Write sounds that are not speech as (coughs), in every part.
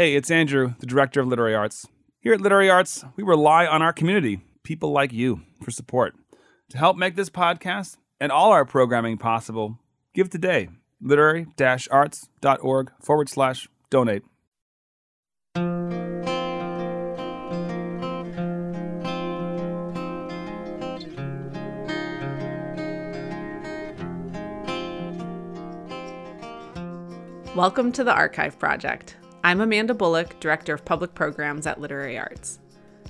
Hey, it's Andrew, the director of Literary Arts. Here at Literary Arts, we rely on our community, people like you, for support. To help make this podcast and all our programming possible, give today. Literary arts.org forward slash donate. Welcome to the Archive Project. I'm Amanda Bullock, Director of Public Programs at Literary Arts.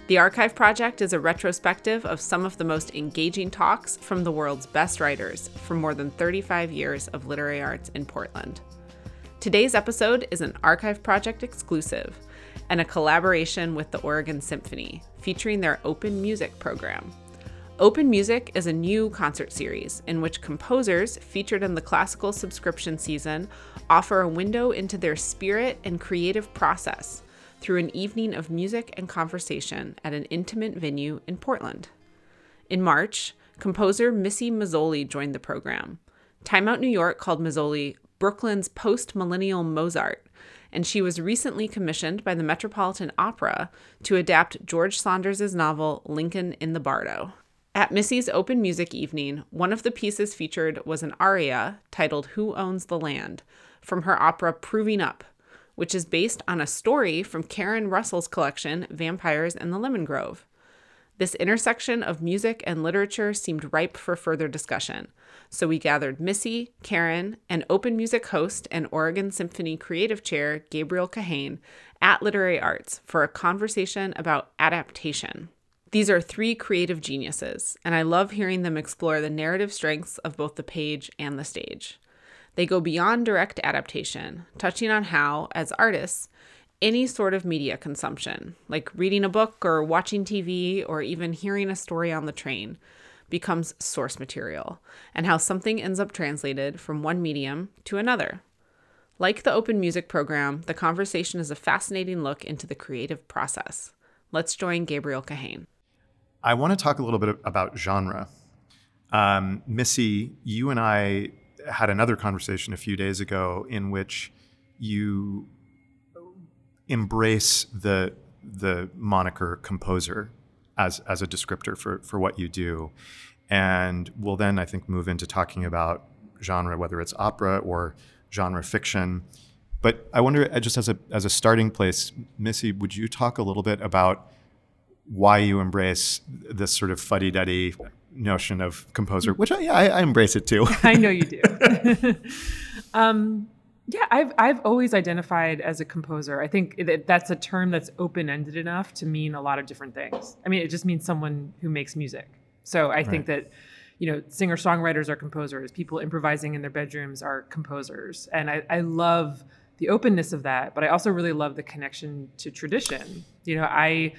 The Archive Project is a retrospective of some of the most engaging talks from the world's best writers from more than 35 years of literary arts in Portland. Today's episode is an Archive Project exclusive and a collaboration with the Oregon Symphony, featuring their open music program. Open Music is a new concert series in which composers featured in the classical subscription season offer a window into their spirit and creative process through an evening of music and conversation at an intimate venue in Portland. In March, composer Missy Mazzoli joined the program. Time Out New York called Mazzoli Brooklyn's post millennial Mozart, and she was recently commissioned by the Metropolitan Opera to adapt George Saunders' novel Lincoln in the Bardo. At Missy's open music evening, one of the pieces featured was an aria titled Who Owns the Land from her opera Proving Up, which is based on a story from Karen Russell's collection Vampires in the Lemon Grove. This intersection of music and literature seemed ripe for further discussion, so we gathered Missy, Karen, and open music host and Oregon Symphony creative chair Gabriel Kahane at Literary Arts for a conversation about adaptation. These are three creative geniuses, and I love hearing them explore the narrative strengths of both the page and the stage. They go beyond direct adaptation, touching on how, as artists, any sort of media consumption, like reading a book or watching TV or even hearing a story on the train, becomes source material, and how something ends up translated from one medium to another. Like the open music program, the conversation is a fascinating look into the creative process. Let's join Gabriel Kahane. I want to talk a little bit about genre. Um, Missy, you and I had another conversation a few days ago in which you embrace the the moniker composer as as a descriptor for for what you do, and we'll then I think move into talking about genre, whether it's opera or genre fiction. But I wonder, just as a as a starting place, Missy, would you talk a little bit about why you embrace this sort of fuddy duddy notion of composer, which I, I, I embrace it too. (laughs) I know you do. (laughs) um, yeah, I've I've always identified as a composer. I think that that's a term that's open ended enough to mean a lot of different things. I mean, it just means someone who makes music. So I right. think that you know, singer songwriters are composers. People improvising in their bedrooms are composers, and I, I love the openness of that. But I also really love the connection to tradition. You know, I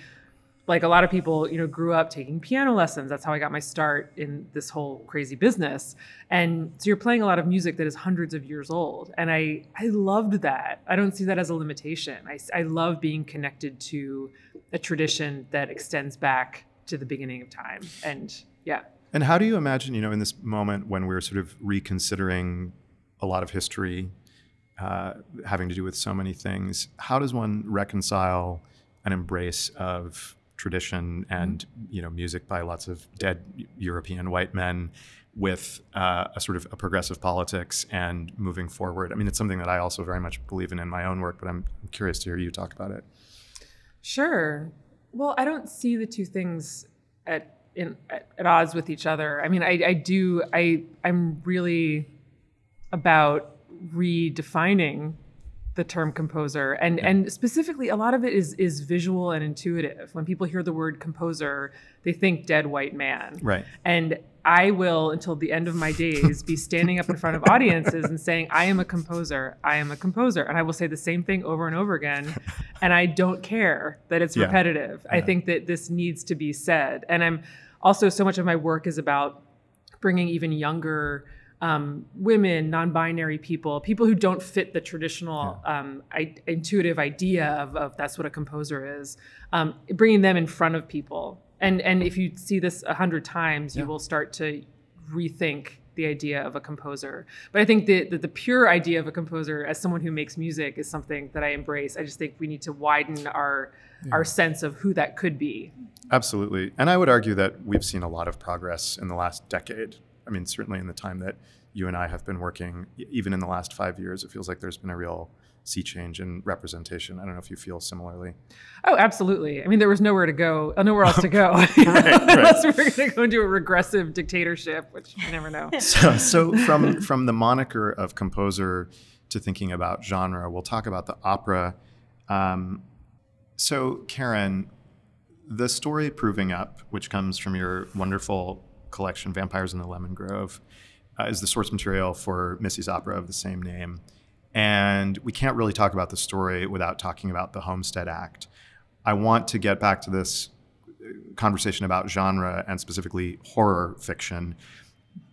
like a lot of people, you know, grew up taking piano lessons. That's how I got my start in this whole crazy business. And so you're playing a lot of music that is hundreds of years old. And I, I loved that. I don't see that as a limitation. I, I love being connected to a tradition that extends back to the beginning of time. And yeah. And how do you imagine, you know, in this moment when we're sort of reconsidering a lot of history uh, having to do with so many things, how does one reconcile an embrace of tradition and you know music by lots of dead European white men with uh, a sort of a progressive politics and moving forward. I mean, it's something that I also very much believe in in my own work, but I'm curious to hear you talk about it. Sure. Well, I don't see the two things at in at, at odds with each other. I mean, I, I do. I I'm really about redefining the term composer. And yeah. and specifically a lot of it is is visual and intuitive. When people hear the word composer they think dead white man. Right. And i will until the end of my days be standing up in front of audiences and saying i am a composer. I am a composer. And i will say the same thing over and over again. And i don't care that it's yeah. repetitive. Yeah. i think that this needs to be said. And i'm also so much of my work is about bringing even younger um, women, non-binary people, people who don't fit the traditional yeah. um, I, intuitive idea of, of, that's what a composer is, um, bringing them in front of people. And and if you see this a hundred times, yeah. you will start to rethink the idea of a composer. But I think that the, the pure idea of a composer as someone who makes music is something that I embrace. I just think we need to widen our yeah. our sense of who that could be. Absolutely. And I would argue that we've seen a lot of progress in the last decade. I mean, certainly in the time that you and I have been working, even in the last five years, it feels like there's been a real sea change in representation. I don't know if you feel similarly. Oh, absolutely. I mean, there was nowhere to go, uh, nowhere else to go, (laughs) (laughs) right, unless we we're going to go into a regressive dictatorship, which you never know. (laughs) So, so from from the moniker of composer to thinking about genre, we'll talk about the opera. Um, so, Karen, the story Proving Up, which comes from your wonderful collection, Vampires in the Lemon Grove, uh, is the source material for Missy's opera of the same name. And we can't really talk about the story without talking about the Homestead Act. I want to get back to this conversation about genre and specifically horror fiction.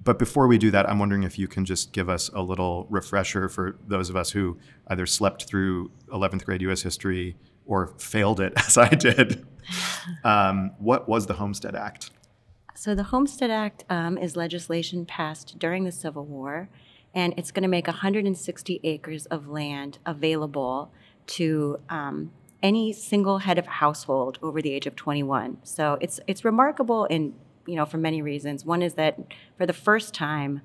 But before we do that, I'm wondering if you can just give us a little refresher for those of us who either slept through 11th grade US history or failed it, (laughs) as I did. (laughs) Um, what was the Homestead Act? So, the Homestead Act um, is legislation passed during the Civil War and it's going to make 160 acres of land available to um, any single head of household over the age of 21. So it's it's remarkable in you know for many reasons. One is that for the first time,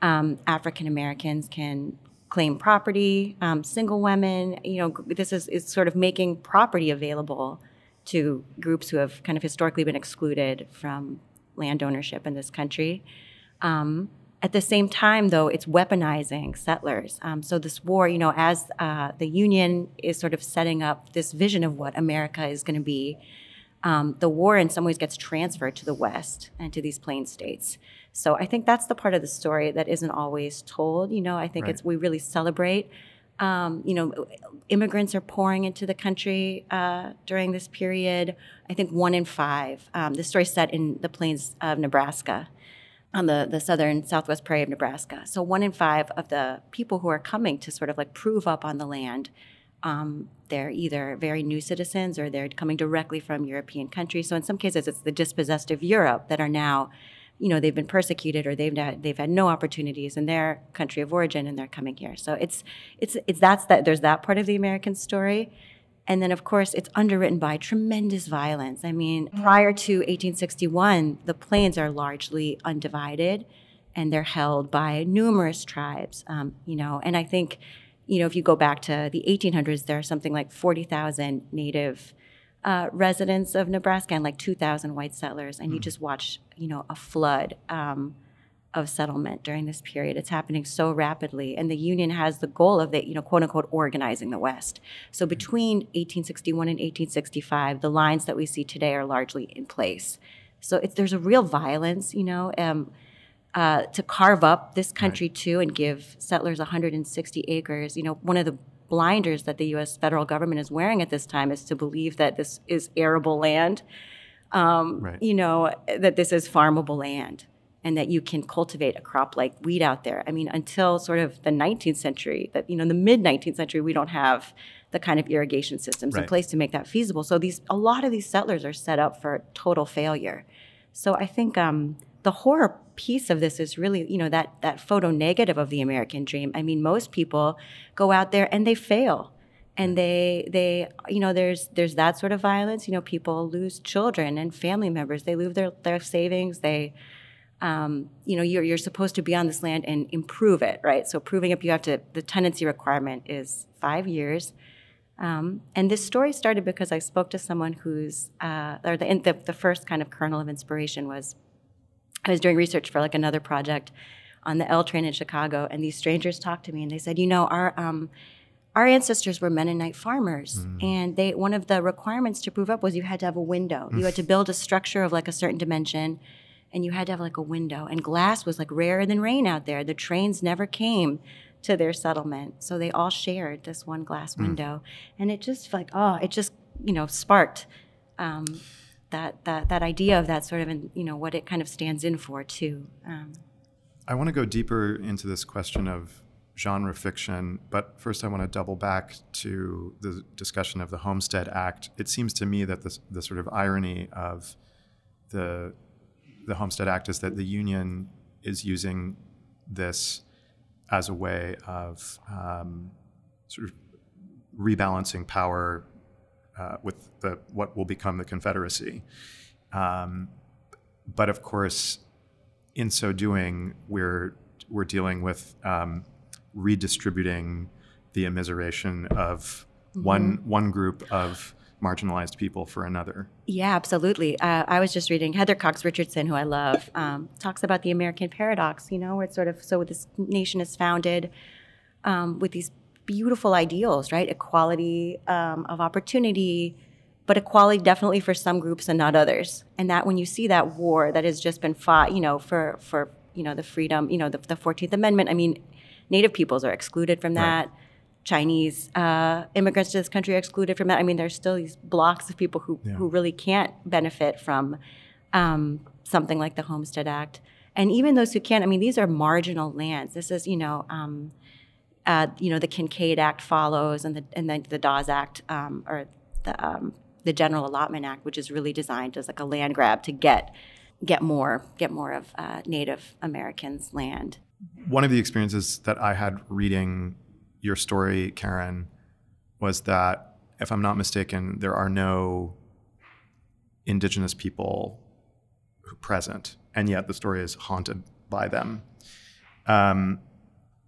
um, African Americans can claim property. Um, single women, you know, this is is sort of making property available to groups who have kind of historically been excluded from land ownership in this country. Um, at the same time, though, it's weaponizing settlers. Um, so this war, you know, as uh, the Union is sort of setting up this vision of what America is going to be, um, the war in some ways gets transferred to the West and to these plain states. So I think that's the part of the story that isn't always told. You know, I think right. it's we really celebrate. Um, you know, immigrants are pouring into the country uh, during this period. I think one in five. Um, the story set in the plains of Nebraska on the, the southern southwest prairie of Nebraska. So one in five of the people who are coming to sort of like prove up on the land, um, they're either very new citizens or they're coming directly from European countries. So in some cases, it's the dispossessed of Europe that are now, you know, they've been persecuted or they've had, they've had no opportunities in their country of origin and they're coming here. So it's it's it's that's that there's that part of the American story. And then, of course, it's underwritten by tremendous violence. I mean, mm-hmm. prior to 1861, the plains are largely undivided and they're held by numerous tribes, um, you know. And I think, you know, if you go back to the 1800s, there are something like 40,000 native uh, residents of Nebraska and like 2,000 white settlers. And mm. you just watch, you know, a flood. Um, of settlement during this period. It's happening so rapidly. And the Union has the goal of the, you know, quote unquote, organizing the West. So between 1861 and 1865, the lines that we see today are largely in place. So there's a real violence, you know, um, uh, to carve up this country right. too and give settlers 160 acres. You know, one of the blinders that the U.S. federal government is wearing at this time is to believe that this is arable land. Um, right. You know, that this is farmable land and that you can cultivate a crop like wheat out there. I mean, until sort of the 19th century, that you know, the mid 19th century, we don't have the kind of irrigation systems right. in place to make that feasible. So these a lot of these settlers are set up for total failure. So I think um, the horror piece of this is really, you know, that that photo negative of the American dream. I mean, most people go out there and they fail. And they they you know there's there's that sort of violence. You know, people lose children and family members. They lose their their savings. They um, you know, you're, you're supposed to be on this land and improve it, right? So proving up, you have to, the tenancy requirement is five years. Um, and this story started because I spoke to someone who's, uh, or the, the, the first kind of kernel of inspiration was, I was doing research for like another project on the L train in Chicago, and these strangers talked to me and they said, you know, our, um, our ancestors were Mennonite farmers, mm. and they one of the requirements to prove up was you had to have a window. You had to build a structure of like a certain dimension and you had to have like a window and glass was like rarer than rain out there the trains never came to their settlement so they all shared this one glass hmm. window mm. and it just like oh it just you know sparked um, that that that idea of that sort of and you know what it kind of stands in for too um, i want to go deeper into this question of genre fiction but first i want to double back to the discussion of the homestead act. It seems to me that the, the sort of irony of the the Homestead Act is that the Union is using this as a way of um, sort of rebalancing power uh, with the, what will become the Confederacy. Um, but of course, in so doing, we're we're dealing with um, redistributing the immiseration of mm-hmm. one one group of marginalized people for another. Yeah, absolutely. Uh, I was just reading Heather Cox Richardson, who I love, um, talks about the American paradox. You know, where it's sort of so this nation is founded um, with these beautiful ideals, right? Equality um, of opportunity, but equality definitely for some groups and not others. And that when you see that war that has just been fought, you know, for for you know the freedom, you know, the, the 14th Amendment. I mean, Native peoples are excluded from that. Right Chinese uh, immigrants to this country are excluded from that. I mean, there's still these blocks of people who, yeah. who really can't benefit from um, something like the Homestead Act. And even those who can't. I mean, these are marginal lands. This is, you know, um, uh, you know, the Kinkaid Act follows, and the and then the Dawes Act, um, or the um, the General Allotment Act, which is really designed as like a land grab to get get more get more of uh, Native Americans' land. One of the experiences that I had reading your story, Karen, was that, if I'm not mistaken, there are no indigenous people present, and yet the story is haunted by them, um,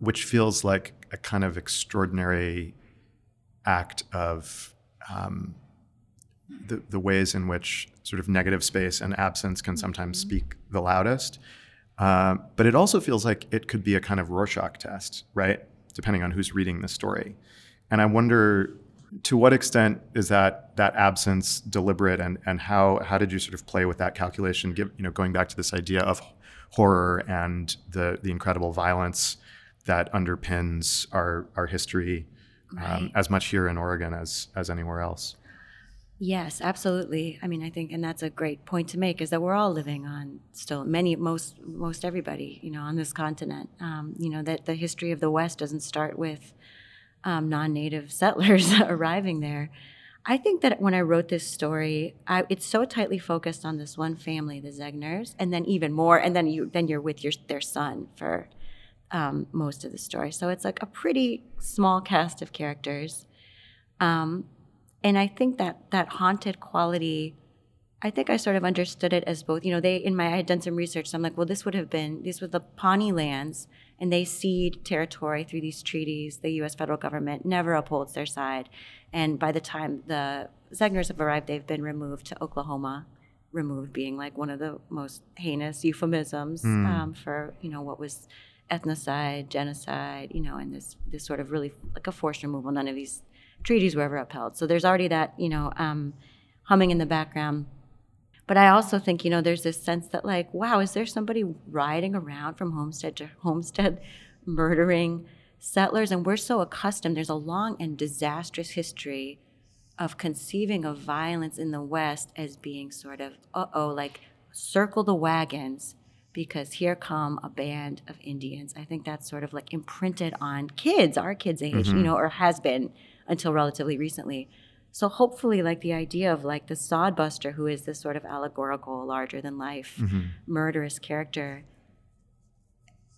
which feels like a kind of extraordinary act of um, the, the ways in which sort of negative space and absence can sometimes mm-hmm. speak the loudest. Uh, but it also feels like it could be a kind of Rorschach test, right? depending on who's reading the story. And I wonder to what extent is that that absence deliberate and, and how how did you sort of play with that calculation give you know going back to this idea of horror and the the incredible violence that underpins our our history um, right. um, as much here in Oregon as as anywhere else. Yes, absolutely. I mean, I think, and that's a great point to make, is that we're all living on still many, most, most everybody, you know, on this continent. Um, you know that the history of the West doesn't start with um, non-native settlers (laughs) arriving there. I think that when I wrote this story, I, it's so tightly focused on this one family, the Zegners, and then even more, and then you then you're with your their son for um, most of the story. So it's like a pretty small cast of characters. Um, and I think that that haunted quality, I think I sort of understood it as both. You know, they in my I had done some research. So I'm like, well, this would have been these were the Pawnee lands, and they cede territory through these treaties. The U.S. federal government never upholds their side, and by the time the Zegners have arrived, they've been removed to Oklahoma. Removed being like one of the most heinous euphemisms mm. um, for you know what was ethnocide, genocide, you know, and this this sort of really like a forced removal. None of these treaties were ever upheld. So there's already that, you know, um, humming in the background. But I also think, you know, there's this sense that, like, wow, is there somebody riding around from homestead to homestead (laughs) murdering settlers? And we're so accustomed, there's a long and disastrous history of conceiving of violence in the West as being sort of, uh oh, like, circle the wagons because here come a band of Indians. I think that's sort of like imprinted on kids, our kids' age, mm-hmm. you know, or has been until relatively recently. So hopefully, like the idea of like the sodbuster, who is this sort of allegorical, larger than life, mm-hmm. murderous character,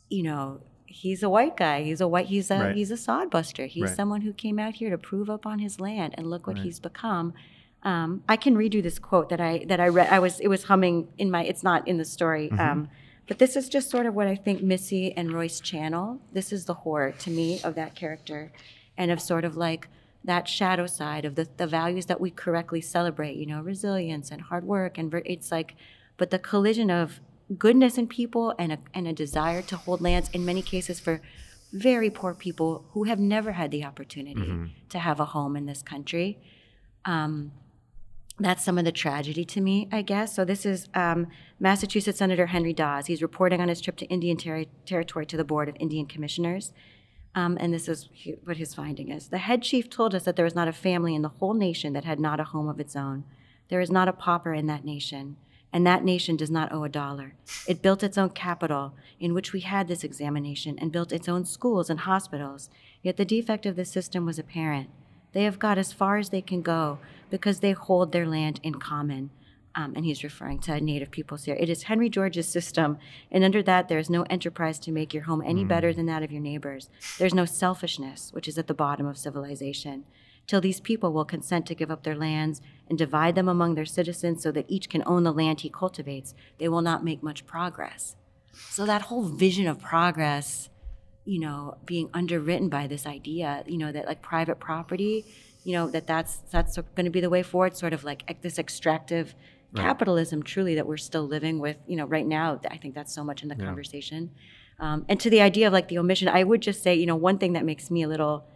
you know, he's a white guy. He's a white. He's a right. he's a sodbuster. He's right. someone who came out here to prove up on his land, and look what right. he's become. Um, I can read you this quote that I that I read. I was it was humming in my. It's not in the story. Mm-hmm. Um, but this is just sort of what I think Missy and Royce channel. This is the horror to me of that character, and of sort of like that shadow side of the, the values that we correctly celebrate, you know, resilience and hard work. And it's like, but the collision of goodness in people and a, and a desire to hold lands in many cases for very poor people who have never had the opportunity mm-hmm. to have a home in this country. Um, that's some of the tragedy to me, I guess. So this is um, Massachusetts Senator Henry Dawes. He's reporting on his trip to Indian ter- Territory to the Board of Indian Commissioners. Um, and this is what his finding is. The head chief told us that there was not a family in the whole nation that had not a home of its own. There is not a pauper in that nation, and that nation does not owe a dollar. It built its own capital, in which we had this examination, and built its own schools and hospitals. Yet the defect of the system was apparent. They have got as far as they can go because they hold their land in common. Um, and he's referring to Native peoples here. It is Henry George's system, and under that, there is no enterprise to make your home any better than that of your neighbors. There's no selfishness, which is at the bottom of civilization. Till these people will consent to give up their lands and divide them among their citizens so that each can own the land he cultivates, they will not make much progress. So, that whole vision of progress, you know, being underwritten by this idea, you know, that like private property, you know, that that's that's going to be the way forward, sort of like this extractive capitalism, truly that we're still living with, you know, right now. I think that's so much in the conversation. Um, and to the idea of like the omission, I would just say, you know, one thing that makes me a little,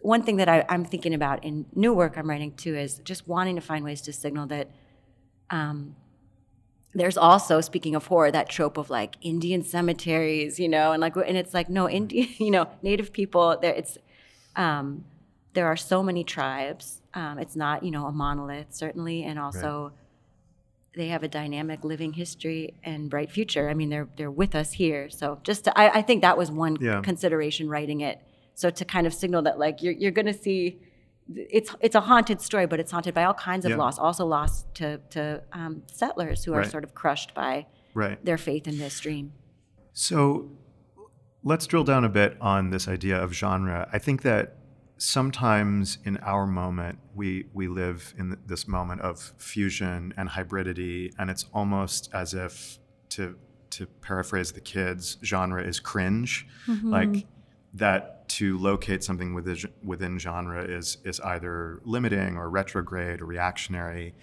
one thing that I, I'm thinking about in new work I'm writing too is just wanting to find ways to signal that um, there's also speaking of horror that trope of like indian cemeteries you know and like and it's like no indian (laughs) you know native people there it's um there are so many tribes um it's not you know a monolith certainly and also they have a dynamic living history and bright future i mean they're they're with us here so just to, I, I think that was one Yeah. consideration writing it so to kind of signal that like you're, you're going to see it's it's a haunted story, but it's haunted by all kinds of Yeah. loss. Also lost to to um, settlers who are Right. sort of crushed by Right. their faith in this dream. So let's drill down a bit on this idea of genre. I think that sometimes in our moment, we, we live in this moment of fusion and hybridity, and it's almost as if, to, to paraphrase the kids, genre is cringe. Mm-hmm. Like that to locate something within, within genre is, is either limiting or retrograde or reactionary.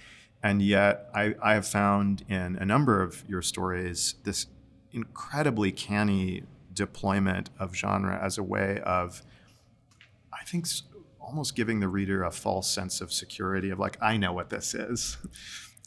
And yet, I, I have found in a number of your stories this incredibly canny deployment of genre as a way of, I think, almost giving the reader a false sense of security of like, I know what this is.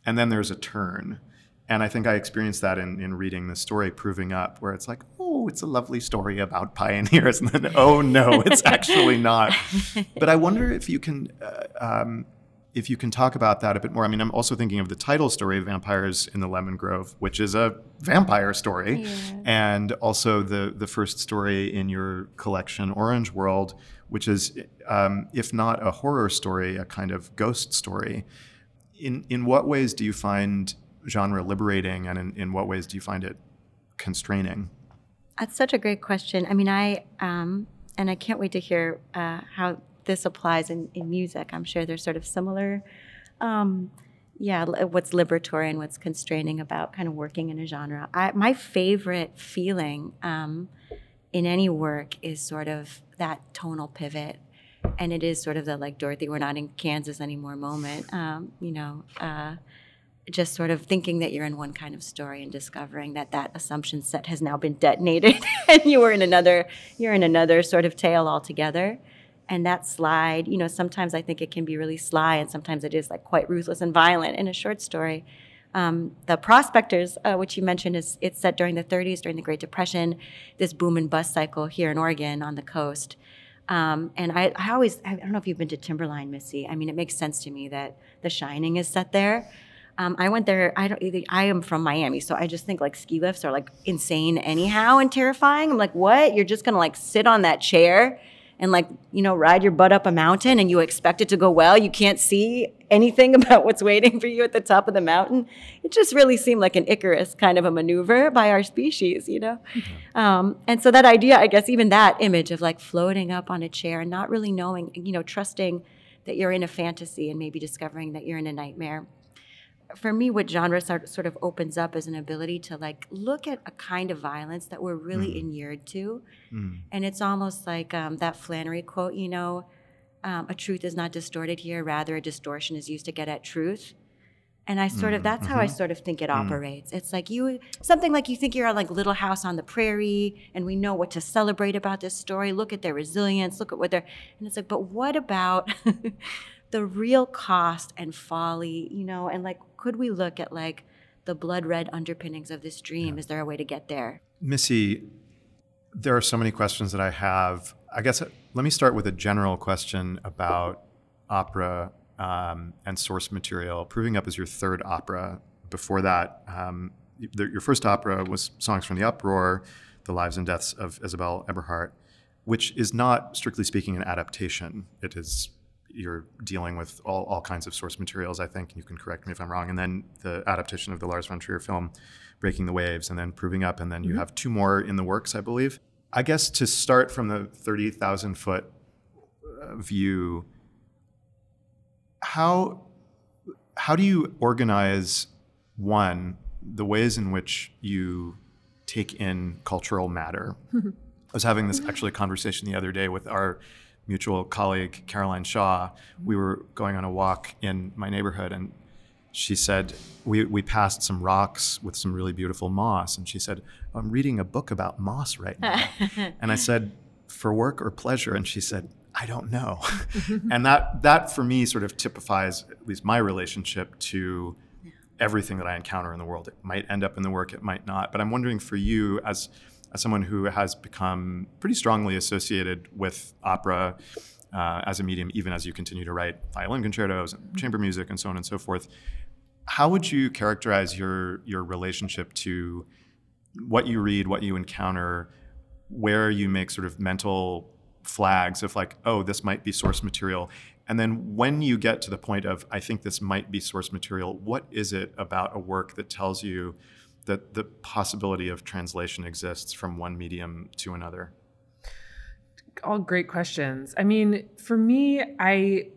And then there's a turn. And I think I experienced that in, in reading the story Proving Up, where it's like, oh, it's a lovely story about pioneers. (laughs) And then, oh, no, it's actually not. (laughs) But I wonder if you can. Uh, um, if you can talk about that a bit more. I mean, I'm also thinking of the title story, Vampires in the Lemon Grove, which is a vampire story, and also the the first story in your collection, Orange World, which is, um, if not a horror story, a kind of ghost story. In in what ways do you find genre liberating, and in, in what ways do you find it constraining? That's such a great question. I mean, I um, and I can't wait to hear uh, how this applies in, in music. I'm sure there's sort of similar, um, yeah, what's liberatory and what's constraining about kind of working in a genre. I, my favorite feeling um, in any work is sort of that tonal pivot. And it is sort of the like Dorothy, we're not in Kansas anymore moment. Um, you know, uh, just sort of thinking that you're in one kind of story and discovering that that assumption set has now been detonated (laughs) and you were in another you're in another sort of tale altogether and that slide you know sometimes i think it can be really sly and sometimes it is like quite ruthless and violent in a short story um, the prospectors uh, which you mentioned is it's set during the 30s during the great depression this boom and bust cycle here in oregon on the coast um, and I, I always I don't know if you've been to Timberline, Missy. I mean, it makes sense to me that The Shining is set there. Um, I went there. I don't. I am from Miami, so I just think like ski lifts are like insane anyhow and terrifying. I'm like, what? You're just gonna like sit on that chair and like you know ride your butt up a mountain, and you expect it to go well. You can't see anything (laughs) about what's waiting for you at the top of the mountain. It just really seemed like an Icarus kind of a maneuver by our species, you know. Um, and so that idea, I guess, even that image of like floating up on a chair and not really knowing, you know, trusting that you're in a fantasy and maybe discovering that you're in a nightmare for me, what genre sort sort of opens up is an ability to like look at a kind of violence that we're really mm. inured to, mm. and it's almost like um, that Flannery quote, you know, um, "A truth is not distorted here; rather, a distortion is used to get at truth." And I sort of mm, that's how I mm-hmm. sort of think it operates. It's like you something like you think you're on like Little House on the Prairie, and we know what to celebrate about this story. Look at their resilience. Look at what they're, and it's like, but what about (laughs) the real cost and folly, you know? And like, could we look at like the blood red underpinnings of this dream? Is there a way to get there? Missy, there are so many questions that I have. I guess uh, let me start with a general question about opera um, and source material. Proving Up is your third opera. Before that, um, the, your first opera was Songs from the Uproar, The Lives and Deaths of Isabelle Eberhardt, which is not, strictly speaking, an adaptation. It is you're dealing with all, all kinds of source materials, I think. And you can correct me if I'm wrong. And then the adaptation of the Lars von Trier film, Breaking the Waves, and then Proving Up. And then you have two more in the works, I believe. I guess to start from the 30,000 foot uh, view, how, how do you organize one, the ways in which you take in cultural matter? (laughs) I was having this actually conversation the other day with our mutual colleague Caroline Shaw. We were going on a walk in my neighborhood, and she said we, we passed some rocks with some really beautiful moss, and she said, "I'm reading a book about moss right now." (laughs) and I said, "For work or pleasure?" And she said, "I don't know." (laughs) and that that for me sort of typifies at least my relationship to everything that I encounter in the world. It might end up in the work, it might not. But I'm wondering for you as as someone who has become pretty strongly associated with opera uh, as a medium, even as you continue to write violin concertos and chamber music and so on and so forth. How would you characterize your your relationship to what you read, what you encounter, where you make sort of mental flags of like, oh, this might be source material, and then when you get to the point of, I think this might be source material, what is it about a work that tells you that the possibility of translation exists from one medium to another? All great questions. I mean, for me, I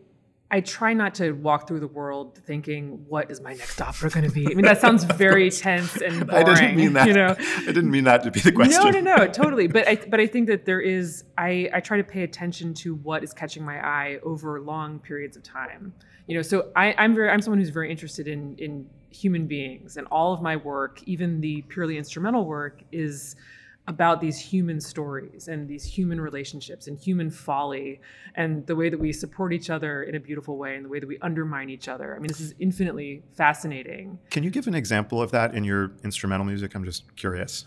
I try not to walk through the world thinking, "What is my next opera going to be?" I mean, that sounds very (laughs) tense and boring. I didn't mean that. You know, I didn't mean that to be the question. No, no, no, totally. But I, but I think that there is. I, I try to pay attention to what is catching my eye over long periods of time. You know, so I, I'm very. I'm someone who's very interested in in human beings, and all of my work, even the purely instrumental work, is about these human stories and these human relationships and human folly and the way that we support each other in a beautiful way and the way that we undermine each other. I mean, this is infinitely fascinating. Can you give an example of that in your instrumental music? I'm just curious.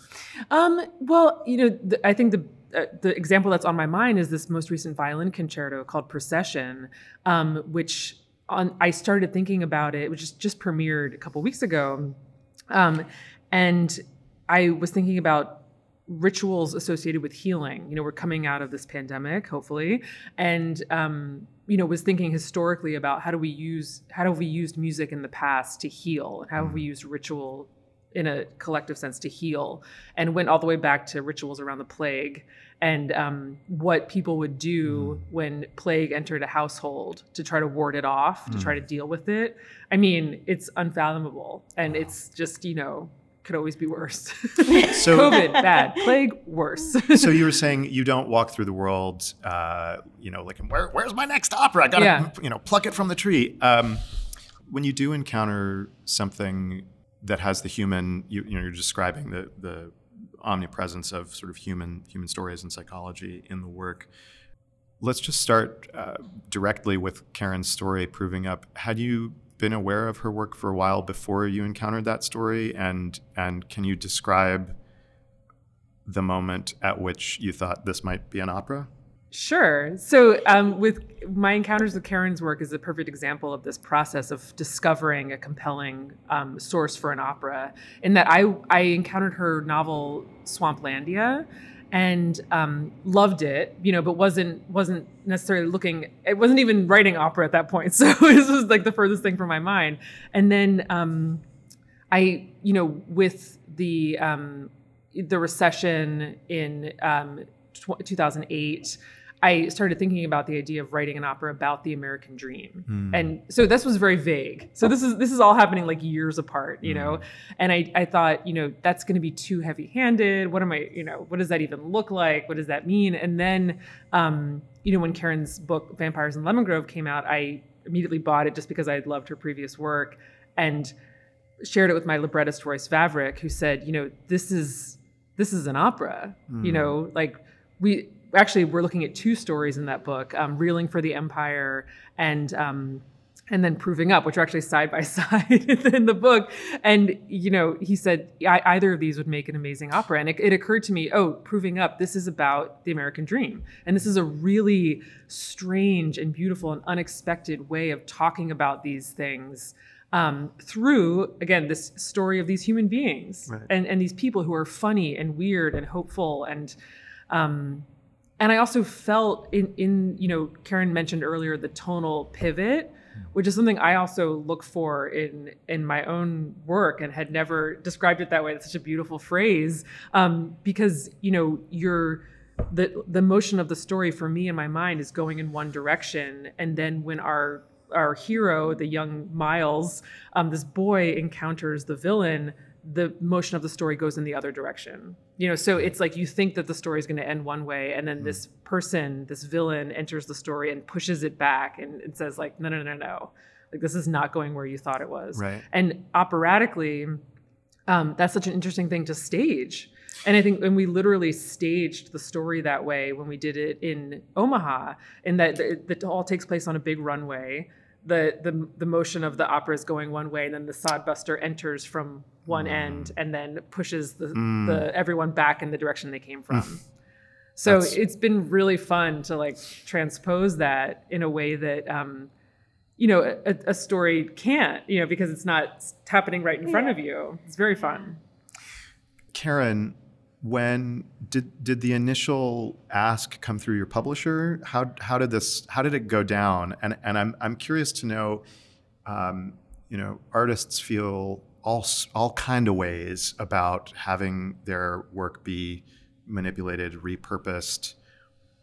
Um, well, you know, the, I think the uh, the example that's on my mind is this most recent violin concerto called Procession, um, which on, I started thinking about it, which just, just premiered a couple weeks ago. Um, and I was thinking about rituals associated with healing. You know, we're coming out of this pandemic, hopefully, and um, you know, was thinking historically about how do we use how have we used music in the past to heal, and how have we used ritual in a collective sense to heal, and went all the way back to rituals around the plague and um, what people would do mm. when plague entered a household to try to ward it off, to mm. try to deal with it. I mean, it's unfathomable, and wow. it's just you know could always be worse. (laughs) so (laughs) COVID bad, plague worse. (laughs) so you were saying you don't walk through the world, uh, you know, like Where, where's my next opera? I gotta, yeah. you know, pluck it from the tree. Um, when you do encounter something that has the human, you, you know, you're describing the the omnipresence of sort of human human stories and psychology in the work. Let's just start uh, directly with Karen's story, proving up. Had you been aware of her work for a while before you encountered that story? And and can you describe the moment at which you thought this might be an opera? Sure. So, um, with my encounters with Karen's work is a perfect example of this process of discovering a compelling um, source for an opera. In that, I I encountered her novel Swamplandia, and um, loved it, you know, but wasn't wasn't necessarily looking. It wasn't even writing opera at that point, (laughs) so this was like the furthest thing from my mind. And then um, I, you know, with the um, the recession in um, 2008 I started thinking about the idea of writing an opera about the American dream. Mm. And so this was very vague. So this is this is all happening like years apart, you mm. know. And I I thought, you know, that's going to be too heavy-handed. What am I, you know, what does that even look like? What does that mean? And then um, you know, when Karen's book Vampires in Lemon Grove came out, I immediately bought it just because I loved her previous work and shared it with my librettist Royce Vavrek who said, you know, this is this is an opera. Mm. You know, like we actually we're looking at two stories in that book um, reeling for the empire and um, and then proving up which are actually side by (laughs) side in the book. And you know he said either of these would make an amazing opera. And it, it, occurred to me oh proving up this is about the american dream. And this is a really strange and beautiful and unexpected way of talking about these things um, through again this story of these human beings right. and, and these people who are funny and weird and hopeful and um, and I also felt in in you know Karen mentioned earlier the tonal pivot, which is something I also look for in in my own work and had never described it that way. It's such a beautiful phrase um, because you know you're the the motion of the story for me in my mind is going in one direction, and then when our our hero, the young Miles, um, this boy encounters the villain the motion of the story goes in the other direction. You know, so it's like you think that the story is going to end one way, and then mm. this person, this villain, enters the story and pushes it back and it says like, no, no, no, no, like this is not going where you thought it was. Right. And operatically, um, that's such an interesting thing to stage. And I think, and we literally staged the story that way when we did it in Omaha, in that it, it all takes place on a big runway the the the motion of the opera is going one way and then the sodbuster enters from one mm. end and then pushes the, mm. the everyone back in the direction they came from (laughs) so That's... it's been really fun to like transpose that in a way that um, you know a, a, story can't you know because it's not happening right in front of you it's very fun karen when did did the initial ask come through your publisher? How how did this how did it go down? And and I'm I'm curious to know, um, you know, artists feel all all kind of ways about having their work be manipulated, repurposed.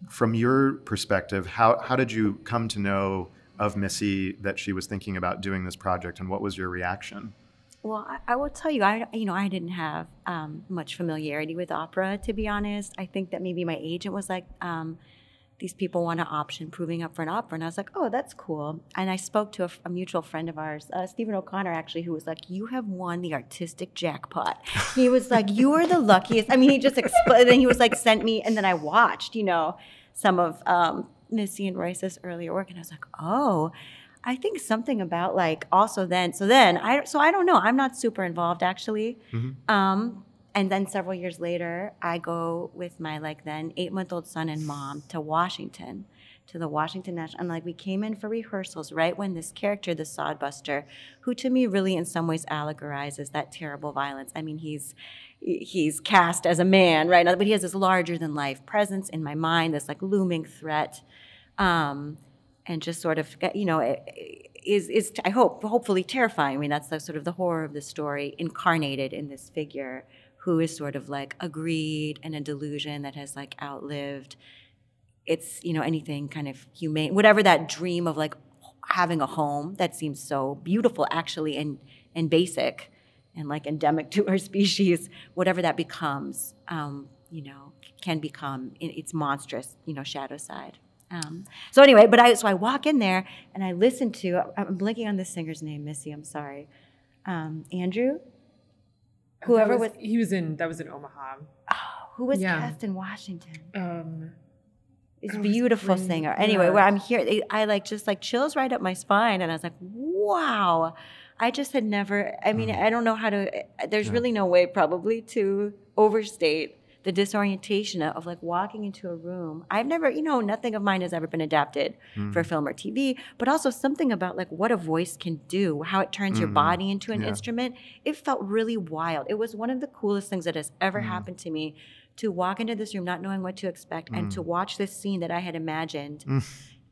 From your perspective, how how did you come to know of Missy that she was thinking about doing this project, and what was your reaction? Well, I, I, will tell you, I you know I didn't have um, much familiarity with opera, to be honest. I think that maybe my agent was like, um, "These people want an option, proving up for an opera," and I was like, "Oh, that's cool." And I spoke to a, a mutual friend of ours, uh, Stephen O'Connor, actually, who was like, "You have won the artistic jackpot." He was like, "You are the luckiest." I mean, he just exploded. and he was like, "Sent me," and then I watched, you know, some of um, Missy and Royce's earlier work, and I was like, "Oh." I think something about like also then so then I so I don't know I'm not super involved actually, mm-hmm. um, and then several years later I go with my like then eight month old son and mom to Washington, to the Washington National and like we came in for rehearsals right when this character the Sodbuster, who to me really in some ways allegorizes that terrible violence. I mean he's he's cast as a man right now but he has this larger than life presence in my mind this like looming threat. Um, and just sort of eh, you know eh, eh, is is I hope hopefully terrifying. I mean that's the sort of the horror of the story incarnated in this figure who is sort of like a greed and a delusion that has like outlived it's you know anything kind of humane whatever that dream of like having a home that seems so beautiful actually and and basic and like endemic (laughs) to our species whatever that becomes um, you know can become its monstrous you know shadow side um, so anyway, but I so I walk in there and I listen to I'm blinking on the singer's name, Missy. I'm sorry, um, Andrew. Whoever was, was, he was in that was in Omaha. Oh, who was yeah. cast in Washington? Um, it's a beautiful singer. Anyway, yeah. where I'm here, I like just like chills right up my spine, and I was like, wow. I just had never. I mean, mm. I don't know how to. There's yeah. really no way, probably, to overstate the disorientation of like walking into a room. I've never, you know, nothing of mine has ever been adapted mm. for film or TV, but also something about like what a voice can do, how it turns mm-hmm. your body into an yeah. instrument. It felt really wild. It was one of the coolest things that has ever mm. happened to me to walk into this room not knowing what to expect mm. and to mm. watch this scene that I had imagined mm.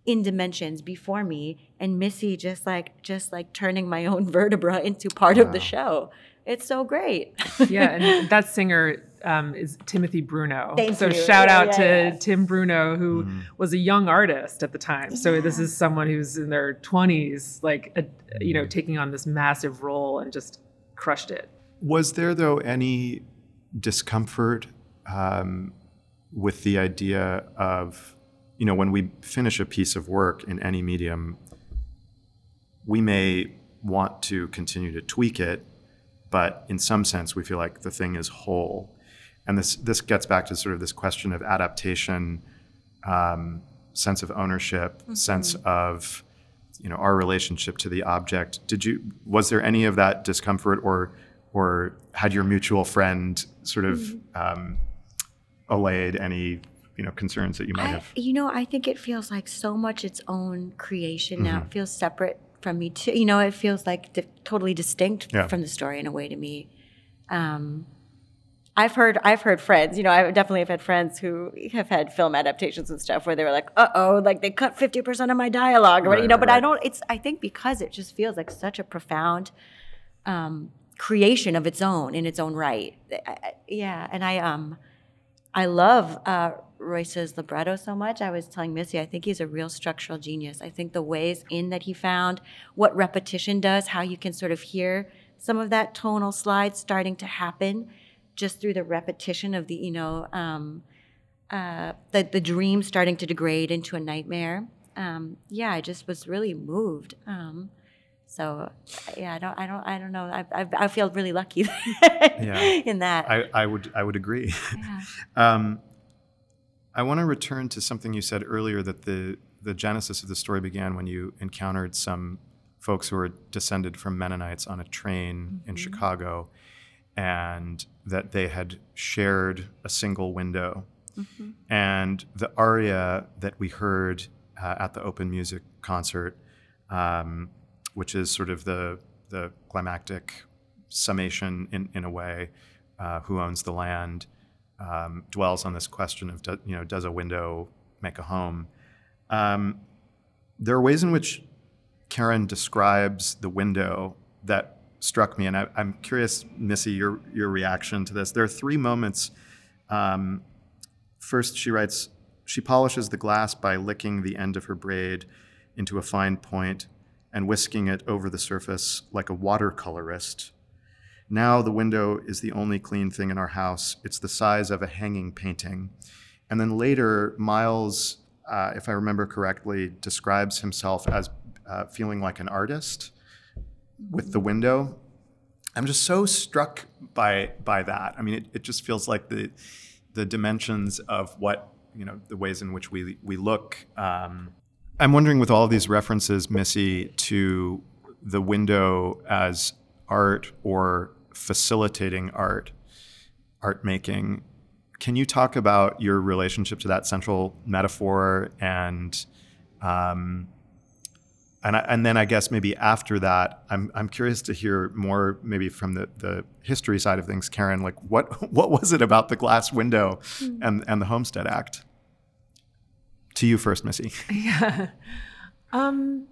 in dimensions before me and Missy just like just like turning my own (laughs) vertebra into part wow. of the show. It's so great. yeah, and (laughs) that singer um, is Timothy Bruno. Thank so you. shout yeah, out yeah, to yeah. Tim Bruno, who mm. was a young artist at the time. So this is someone who's in their 20s, like a, you know, taking on this massive role and just crushed it. Was there though any discomfort um, with the idea of, you know, when we finish a piece of work in any medium, we may want to continue to tweak it but in some sense we feel like the thing is whole and this this gets back to sort of this question of adaptation, um, sense of ownership, mm-hmm. sense of you know our relationship to the object. Did you was there any of that discomfort, or or had your mutual friend sort of mm-hmm. um, allayed any you know concerns that you might I, have? You know, I think it feels like so much its own creation now. Mm-hmm. It feels separate from me too. You know, it feels like di- totally distinct yeah. from the story in a way to me. Um, I've heard I've heard friends, you know, I definitely have had friends who have had film adaptations and stuff where they were like, "Uh oh, like they cut fifty percent of my dialogue," or what, you Right, know. But I don't. It's I think because it just feels like such a profound um, creation of its own in its own right. I- I- yeah, and I um, I love uh, Royce's libretto so much. I was telling Missy, I think he's a real structural genius. I think the ways in that he found, what repetition does, how you can sort of hear some of that tonal slide starting to happen just through the repetition of the, you know, um, uh, the, the dream starting to degrade into a nightmare. Um, yeah, I just was really moved. Um, so yeah, I don't, I don't, I don't know. I, I, I feel really lucky (laughs) yeah. in that. I, I would I would agree. Yeah. (laughs) um, I want to return to something you said earlier that the the genesis of the story began when you encountered some folks who were descended from Mennonites on a train in Chicago, and that they had shared a single window. And the aria that we heard uh, at the open music concert, um, which is sort of the the climactic summation in, in a way, uh, who owns the land, um, dwells on this question of do, you know does a window make a home? Um, there are ways in which Karen describes the window that struck me, and I, I'm curious, Missy, your your reaction to this. There are three moments. Um, first, she writes, she polishes the glass by licking the end of her braid into a fine point and whisking it over the surface like a watercolorist. Now the window is the only clean thing in our house. It's the size of a hanging painting. And then later, Miles, uh, if I remember correctly, describes himself as uh, feeling like an artist with the window. I'm just so struck by by that. I mean, it, it just feels like the the dimensions of what you know, the ways in which we we look. Um, I'm wondering, with all of these references, Missy, to the window as art or facilitating art, art making. Can you talk about your relationship to that central metaphor and um, and I, and then I guess maybe after that, I'm I'm curious to hear more maybe from the, the history side of things, Karen. Like what (laughs) what was it about the glass window and and the Homestead Act? To you first, Missy. (laughs) Yeah. Um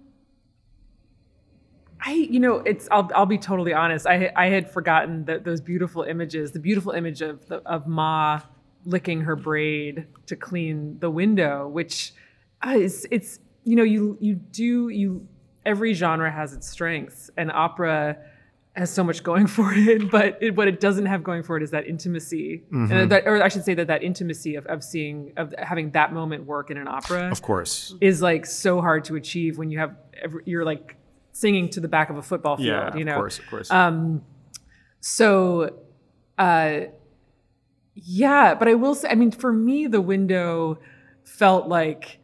I you know, it's I'll I'll be totally honest. I I had forgotten that those beautiful images, the beautiful image of the, of Ma licking her braid to clean the window, which uh, is it's you know, you you do you every genre has its strengths and opera has so much going (laughs) for it, but it, what it doesn't have going for it is that intimacy, and that, or I should say that that intimacy of, of seeing of having that moment work in an opera Of course. is like so hard to achieve when you have every, you're like singing to the back of a football field. Yeah, you know, of course, of course. so, uh, yeah, but I will say, I mean, for me, the window felt like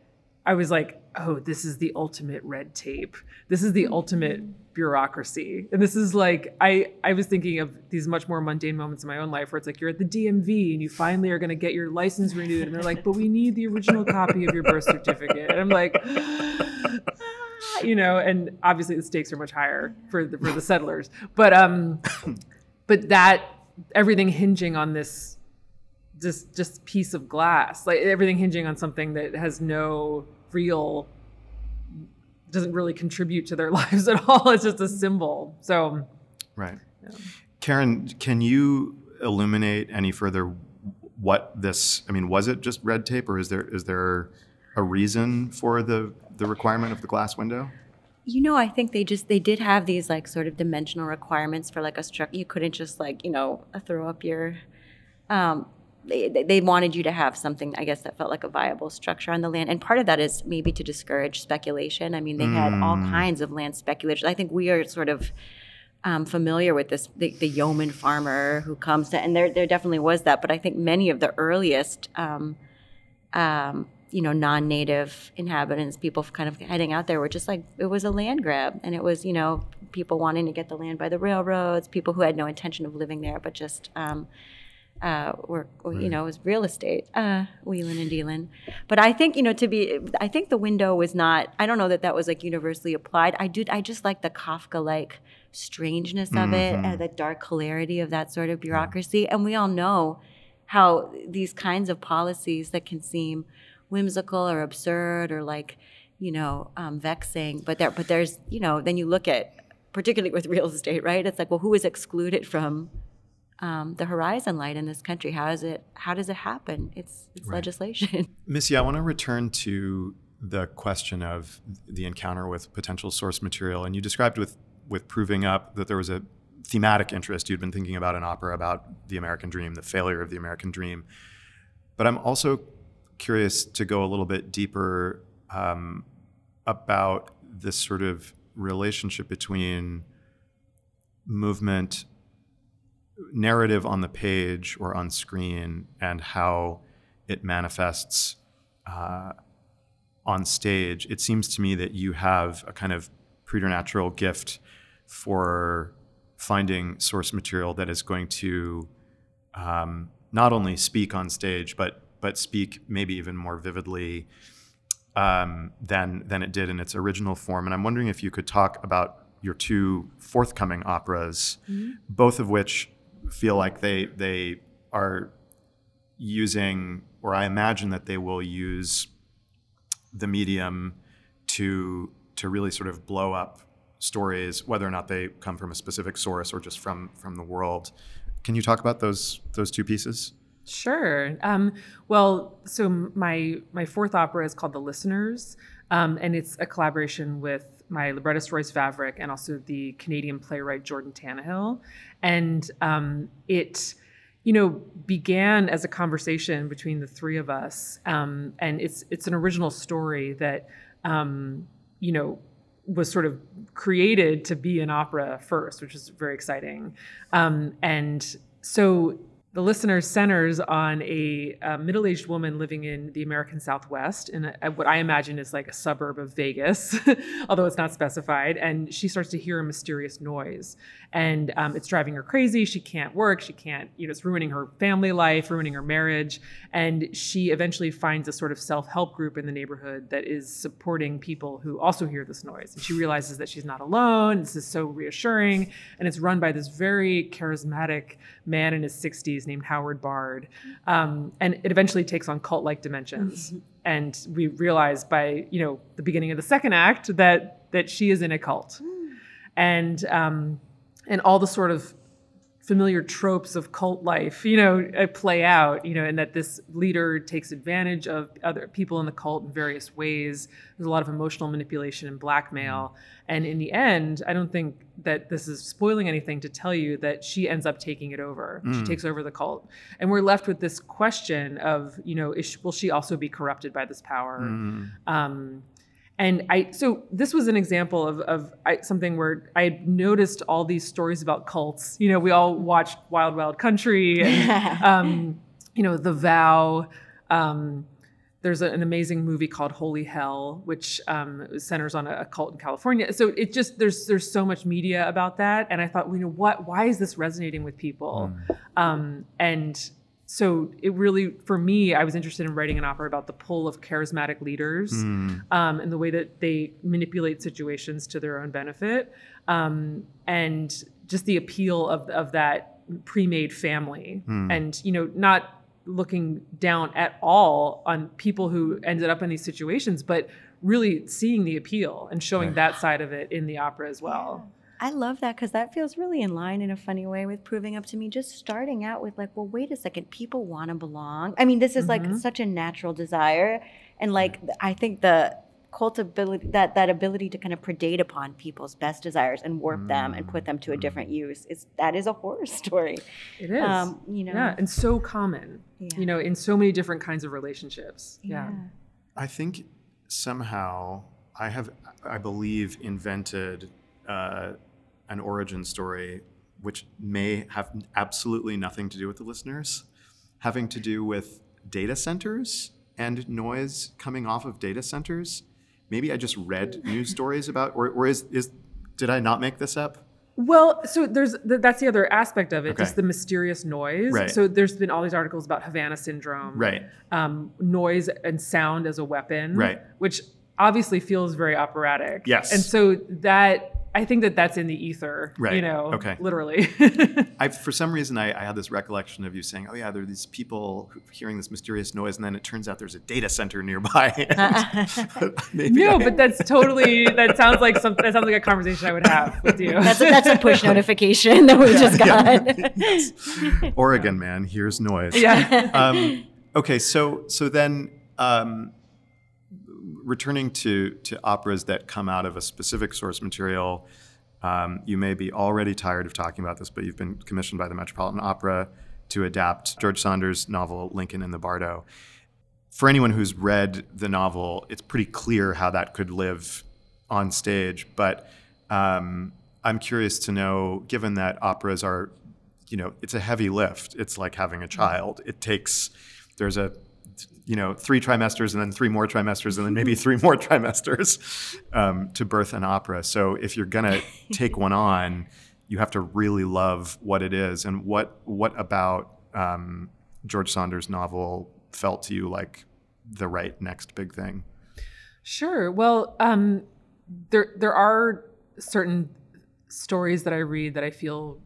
I was like, oh, this is the ultimate red tape. This is the ultimate bureaucracy. And this is like, I, I was thinking of these much more mundane moments in my own life where it's like you're at the DMV and you finally are going to get your license renewed. And they're like, but we need the original copy of your birth certificate. And I'm like, (laughs) you know, and obviously the stakes are much higher for the, for the settlers. But, um, (coughs) but that everything hinging on this just just piece of glass like everything hinging on something that has no real doesn't really contribute to their (laughs) lives at all it's just a symbol so Right. Karen, can you illuminate any further what this? I mean, was it just red tape, or is there is there a reason for the the requirement of the glass window? You know, I think they just they did have these like sort of dimensional requirements for like a structure. You couldn't just like you know throw up your. Um, they, they- wanted you to have something, I guess, that felt like a viable structure on the land, and part of that is maybe to discourage speculation. I mean, they had all kinds of land speculation. I think we are sort of um, familiar with this the, the yeoman farmer who comes to, and there there definitely was that. But I think many of the earliest, um, um, you know, non-native inhabitants, people kind of heading out there, were just like it was a land grab, and it was you know people wanting to get the land by the railroads, people who had no intention of living there, but just. Um, uh, or, or you know, it was real estate, uh, wheeling and dealing. But I think you know to be, I think the window was not. I don't know that that was like universally applied. I do. I just like the Kafka like strangeness of it and the dark hilarity of that sort of bureaucracy. And we all know how these kinds of policies that can seem whimsical or absurd or like you know um, vexing, but there, but there's you know then you look at particularly with (laughs) real estate, right? It's like well, who is excluded from um, the horizon light in this country? How does it how does it happen? It's it's Right. legislation. (laughs) Missy, I want to return to the question of the encounter with potential source material. And you described with, with proving up that there was a thematic interest. You'd been thinking about an opera about the American dream, the failure of the American dream. But I'm also curious to go a little bit deeper um, about this sort of relationship between movement narrative on the page or on screen and how it manifests uh, on stage. It seems to me that you have a kind of preternatural gift for finding source material that is going to um, not only speak on stage, but but speak maybe even more vividly um, than than it did in its original form. And I'm wondering if you could talk about your two forthcoming operas, both of which feel like they they are using, or I imagine that they will use the medium to to really sort of blow up stories, whether or not they come from a specific source or just from from the world. Can you talk about those those two pieces? Sure. Um, well, so my my fourth opera is called The Listeners, um, and it's a collaboration with my librettist Royce Vavrek and also the Canadian playwright Jordan Tannahill, and um, it, you know, began as a conversation between the three of us, um, and it's it's an original story that, um, you know, was sort of created to be an opera first, which is very exciting. Um, and so the listener centers on a, uh middle-aged woman living in the American Southwest in a, what I imagine is like a suburb of Vegas, (laughs) although it's not specified. And she starts to hear a mysterious noise, and um, it's driving her crazy. She can't work. She can't, you know, it's ruining her family life, ruining her marriage. And she eventually finds a sort of self-help group in the neighborhood that is supporting people who also hear this noise. And she realizes that she's not alone. This is so reassuring, and it's run by this very charismatic man in his 60s named Howard Bard. Um, and it eventually takes on cult like dimensions. and we realize by, you know, the beginning of the second act that that she is in a cult. And um, and all the sort of familiar tropes of cult life, you know, uh, play out, you know, and that this leader takes advantage of other people in the cult in various ways. There's a lot of emotional manipulation and blackmail. And in the end, I don't think that this is spoiling anything to tell you that she ends up taking it over. She takes over the cult. And we're left with this question of, you know, is will she also be corrupted by this power? Um, and I, so this was an example of, of I, something where I had noticed all these stories about cults. You know, we all watched Wild Wild Country and, (laughs) um, you know, The Vow. Um, there's a- an amazing movie called Holy Hell, which um, centers on a, a cult in California. So it just there's there's so much media about that, and I thought, well, you know, what? Why is this resonating with people? Um, and so it really, for me, I was interested in writing an opera about the pull of charismatic leaders um, and the way that they manipulate situations to their own benefit, um, and just the appeal of of that pre-made family, and you know, not looking down at all on people who ended up in these situations, but really seeing the appeal and showing that side of it in the opera as well. I love that because that feels really in line in a funny way with proving up to me. Just starting out with like, well, wait a second, people want to belong. I mean, this is like such a natural desire, and like I think the cult ability that that ability to kind of predate upon people's best desires and warp them and put them to a different use is that is a horror (laughs) story. It is, Um, you know. yeah, and so common, Yeah. you know, in so many different kinds of relationships. yeah. I think somehow I have, I believe, invented uh, an origin story which may have absolutely nothing to do with the listeners, having to do with data centers and noise coming off of data centers. Maybe I just read news (laughs) stories about, or, or is, is did I not make this up? Well, so there's th- that's the other aspect of it, Okay. just the mysterious noise. Right. So there's been all these articles about Havana syndrome, Right. Um, noise and sound as a weapon, Right. Which obviously feels very operatic. Yes. And so that I think that that's in the ether, Right. You know, Okay. literally. (laughs) I, for some reason, I, I had this recollection of you saying, "Oh yeah, there are these people hearing this mysterious noise, and then it turns out there's a data center nearby." (laughs) (laughs) Maybe no, I- but that's totally that sounds like some that sounds like a conversation I would have with you. That's a, that's a push notification that we just got. Yes. Oregon man, hears noise. yeah. Um, okay, so so then um, returning to to operas that come out of a specific source material, um, you may be already tired of talking about this, but you've been commissioned by the Metropolitan Opera to adapt George Saunders' novel Lincoln in the Bardo. For anyone who's read the novel, it's pretty clear how that could live on stage. But um, I'm curious to know, given that operas are, you know, it's a heavy lift. It's like having a child. It takes there's a you know three trimesters and then three more trimesters and then maybe three more (laughs) trimesters um, to birth an opera. So if you're gonna (laughs) take one on, you have to really love what it is. And what what about um, George Saunders' novel felt to you like the right next big thing? Sure. Well, um, there there are certain stories that I read that I feel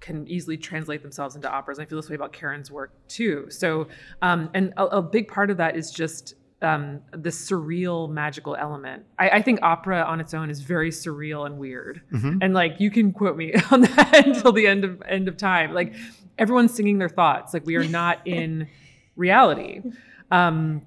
can easily translate themselves into operas. And I feel this way about Karen's work too. So, um, and a, a big part of that is just um, the surreal, magical element. I, I think opera on its own is very surreal and weird. And like you can quote me (laughs) on that until the end of end of time. Like everyone's singing their thoughts. Like we are not in reality. Um,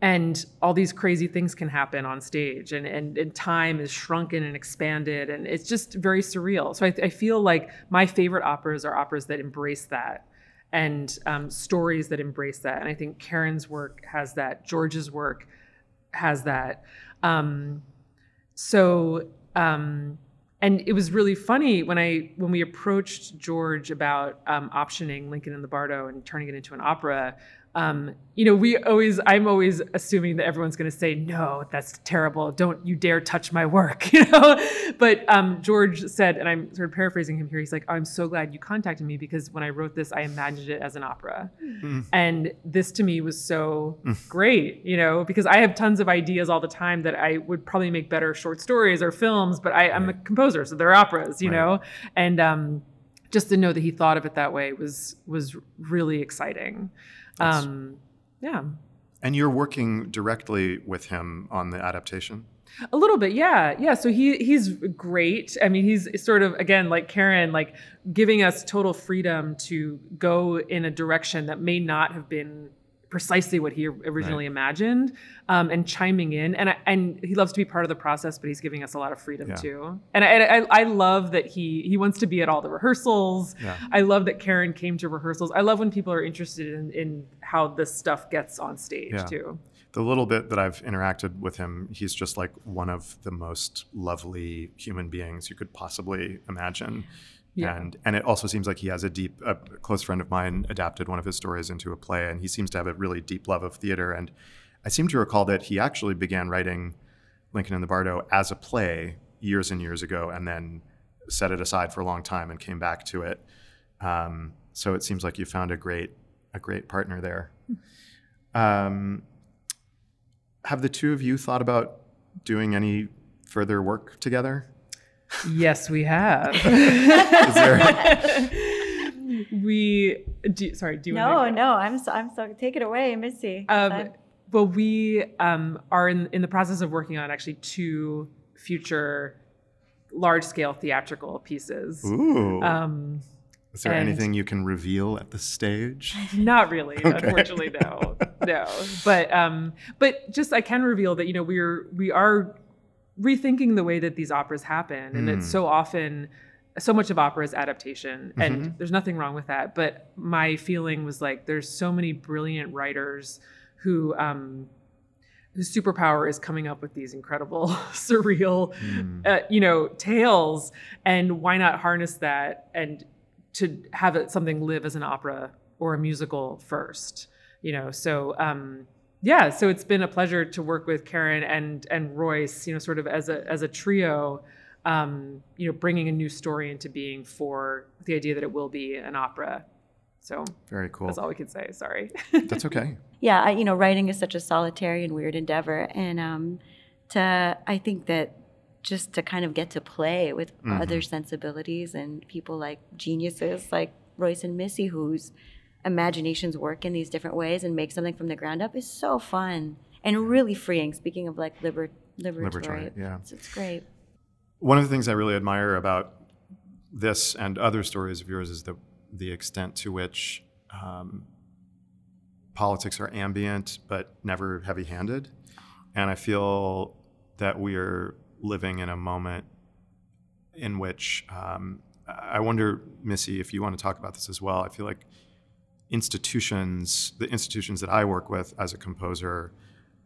and all these crazy things can happen on stage and, and, and time is shrunken and expanded and it's just very surreal. So i, I feel like my favorite operas are operas that embrace that and um, stories that embrace that. And i think karen's work has that george's work has that. Um, so um, and it was really funny when i when we approached george about um, optioning lincoln in the bardo and turning it into an opera um, you know, we always, I'm always assuming that everyone's going to say, no, that's terrible. Don't you dare touch my work, (laughs) you know? But um, George said, and I'm sort of paraphrasing him here, he's like, I'm so glad you contacted me because when I wrote this, I imagined it as an opera. And this to me was so great, you know, because I have tons of ideas all the time that I would probably make better short stories or films, but I, I'm a composer, so they're operas, you Right. know? And, um, just to know that he thought of it that way was was really exciting. Um, yeah, And you're working directly with him on the adaptation. a little bit. Yeah, yeah. So he he's great. I mean, he's sort of again like Karen, like giving us total freedom to go in a direction that may not have been precisely what he originally imagined, um, and chiming in. And I, and he loves to be part of the process, but he's giving us a lot of freedom Yeah. too. And I, I I love that he he wants to be at all the rehearsals. Yeah. I love that Karen came to rehearsals. I love when people are interested in in how this stuff gets on stage Yeah. too. The little bit that I've interacted with him, he's just like one of the most lovely human beings you could possibly imagine. Yeah. And and it also seems like he has a deep. A close friend of mine adapted one of his stories into a play, and he seems to have a really deep love of theater. And I seem to recall that he actually began writing Lincoln in the Bardo as a play years and years ago, and then set it aside for a long time and came back to it. Um, so it seems like you found a great a great partner there. Um, have the two of you thought about doing any further work together? Yes, we have. (laughs) There? (laughs) we do, sorry. Do you No, want to no, I'm so, I'm so. Take it away, Missy. Um, well, we um, are in, in the process of working on actually two future large scale theatrical pieces. Ooh. Um, Is there and- anything you can reveal at this stage? not really, (laughs) unfortunately, no, no. But um, but just I can reveal that you know we're we are rethinking the way that these operas happen, and it's so often so much of opera is adaptation, and there's nothing wrong with that. But my feeling was like there's so many brilliant writers who um, whose superpower is coming up with these incredible, (laughs) surreal, uh, you know, tales, and why not harness that and to have it, something live as an opera or a musical first, you know? So, um, yeah, so it's been a pleasure to work with Karen and and Royce, you know, sort of as a as a trio. um, you know, bringing a new story into being for the idea that it will be an opera. So Very cool. that's all we can say. Sorry. (laughs) That's okay. yeah, I, you know, writing is such a solitary and weird endeavor, and um, to I think that just to kind of get to play with other sensibilities and people like geniuses like Royce and Missy, whose imaginations work in these different ways and make something from the ground up, is so fun and really freeing. Speaking of like liber- liberatory, Liberatory, yeah. it's, it's great. One of the things I really admire about this and other stories of yours is the the extent to which um, politics are ambient but never heavy-handed, and I feel that we are living in a moment in which um, I wonder, Missy, if you want to talk about this as well. I feel like institutions, the institutions that I work with as a composer,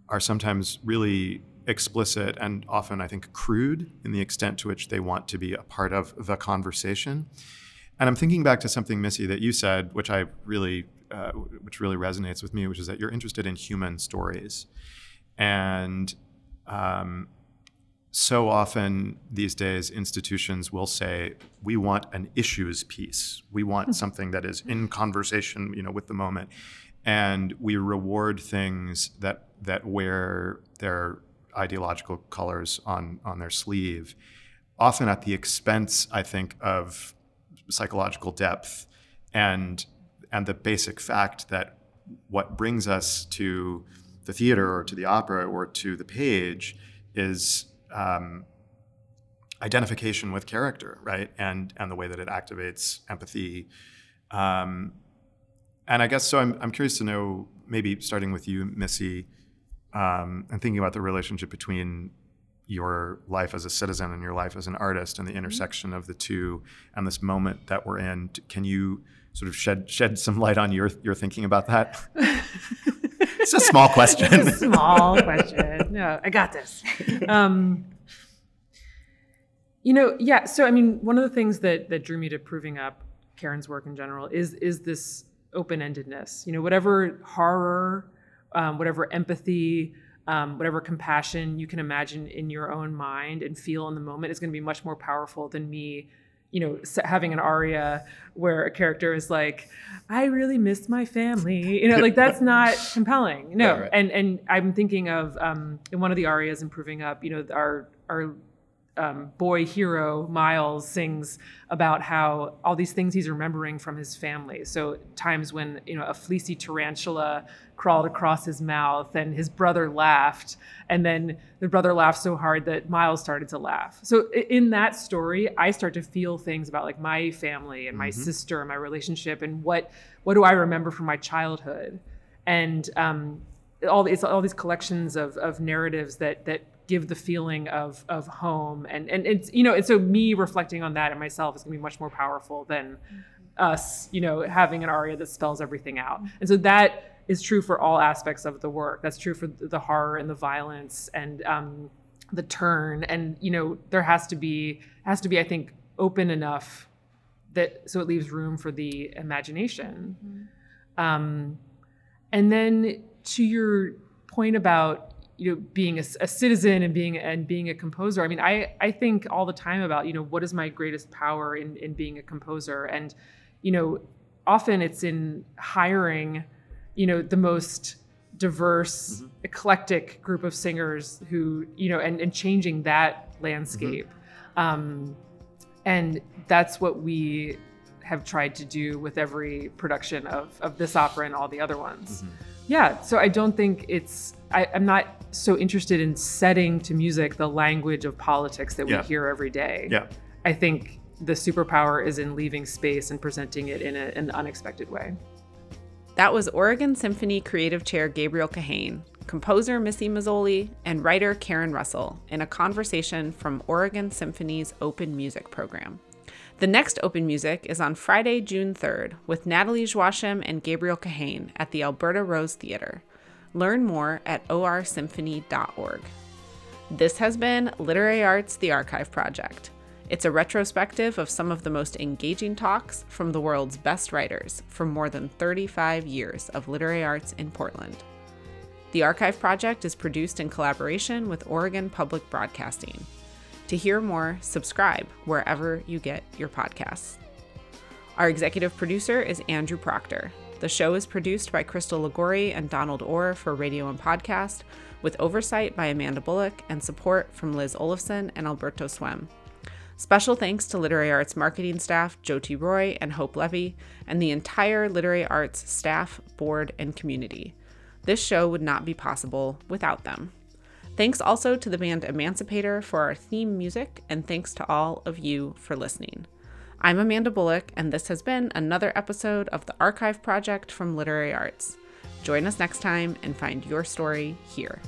are sometimes really explicit and often, I think, crude in the extent to which they want to be a part of the conversation. And I'm thinking back to something, Missy, that you said, which I really, uh, which really resonates with me, which is that you're interested in human stories, and um, so often these days institutions will say we want an issues piece. We want hmm. something that is in conversation you know with the moment. And we reward things that that wear their ideological colors on on their sleeve often at the expense i think of psychological depth and and the basic fact that what brings us to the theater or to the opera or to the page is um, identification with character, right? And and the way that it activates empathy. Um, and I guess so. I'm I'm curious to know, maybe starting with you, Missy, um, and thinking about the relationship between your life as a citizen and your life as an artist and the intersection of the two and this moment that we're in. Can you sort of shed shed some light on your your thinking about that? (laughs) it's a small question. A small question. No, I got this. Um, you know, yeah. So, I mean, one of the things that that drew me to proving up Karen's work in general is is this open endedness. You know, whatever horror, um, whatever empathy, um, whatever compassion you can imagine in your own mind and feel in the moment is going to be much more powerful than me you know having an aria where a character is like i really miss my family you know like that's not (laughs) compelling no Right, right. and and i'm thinking of um, in one of the arias in proving up you know our our um, boy hero Miles sings about how all these things he's remembering from his family. So times when you know a fleecy tarantula crawled across his mouth and his brother laughed, and then the brother laughed so hard that Miles started to laugh. So in that story, I start to feel things about like my family and my sister and my relationship and what what do I remember from my childhood, and um, all these all these collections of of narratives that that give the feeling of of home. And and it's you know and so me reflecting on that in myself is going to be much more powerful than us you know having an aria that spells everything out. And so that is true for all aspects of the work. That's true for the horror and the violence and um, the turn. And you know there has to be has to be i think open enough that so it leaves room for the imagination. Um, and then to your point about you know being a, a citizen and being and being a composer i mean i i think all the time about you know what is my greatest power in in being a composer? And you know often it's in hiring you know the most diverse mm-hmm. eclectic group of singers who you know and and changing that landscape. Mm-hmm. Um and that's what we have tried to do with every production of, of this opera and all the other ones. Mm-hmm. Yeah, so I don't think it's, I, I'm not so interested in setting to music the language of politics that we Yeah. hear every day. Yeah. I think the superpower is in leaving space and presenting it in a, an unexpected way. That was Oregon Symphony Creative Chair Gabriel Kahane, composer Missy Mazzoli, and writer Karen Russell in a conversation from Oregon Symphony's Open Music program. The next Open Music is on Friday, June 3rd, with Nathalie Joachim and Gabriel Kahane at the Alberta Rose Theatre. Learn more at orsymphony.org. This has been Literary Arts The Archive Project. It's a retrospective of some of the most engaging talks from the world's best writers from more than 35 years of literary arts in Portland. The Archive Project is produced in collaboration with Oregon Public Broadcasting. To hear more, subscribe wherever you get your podcasts. Our executive producer is Andrew Proctor. The show is produced by Crystal Ligori and Donald Orr for radio and podcast, with oversight by Amanda Bullock and support from Liz Olafson and Alberto Swem. Special thanks to Literary Arts marketing staff Jyoti Roy and Hope Levy, and the entire Literary Arts staff, board, and community. This show would not be possible without them. Thanks also to the band Emancipator for our theme music, and thanks to all of you for listening. I'm Amanda Bullock, and this has been another episode of the Archive Project from Literary Arts. Join us next time and find your story here.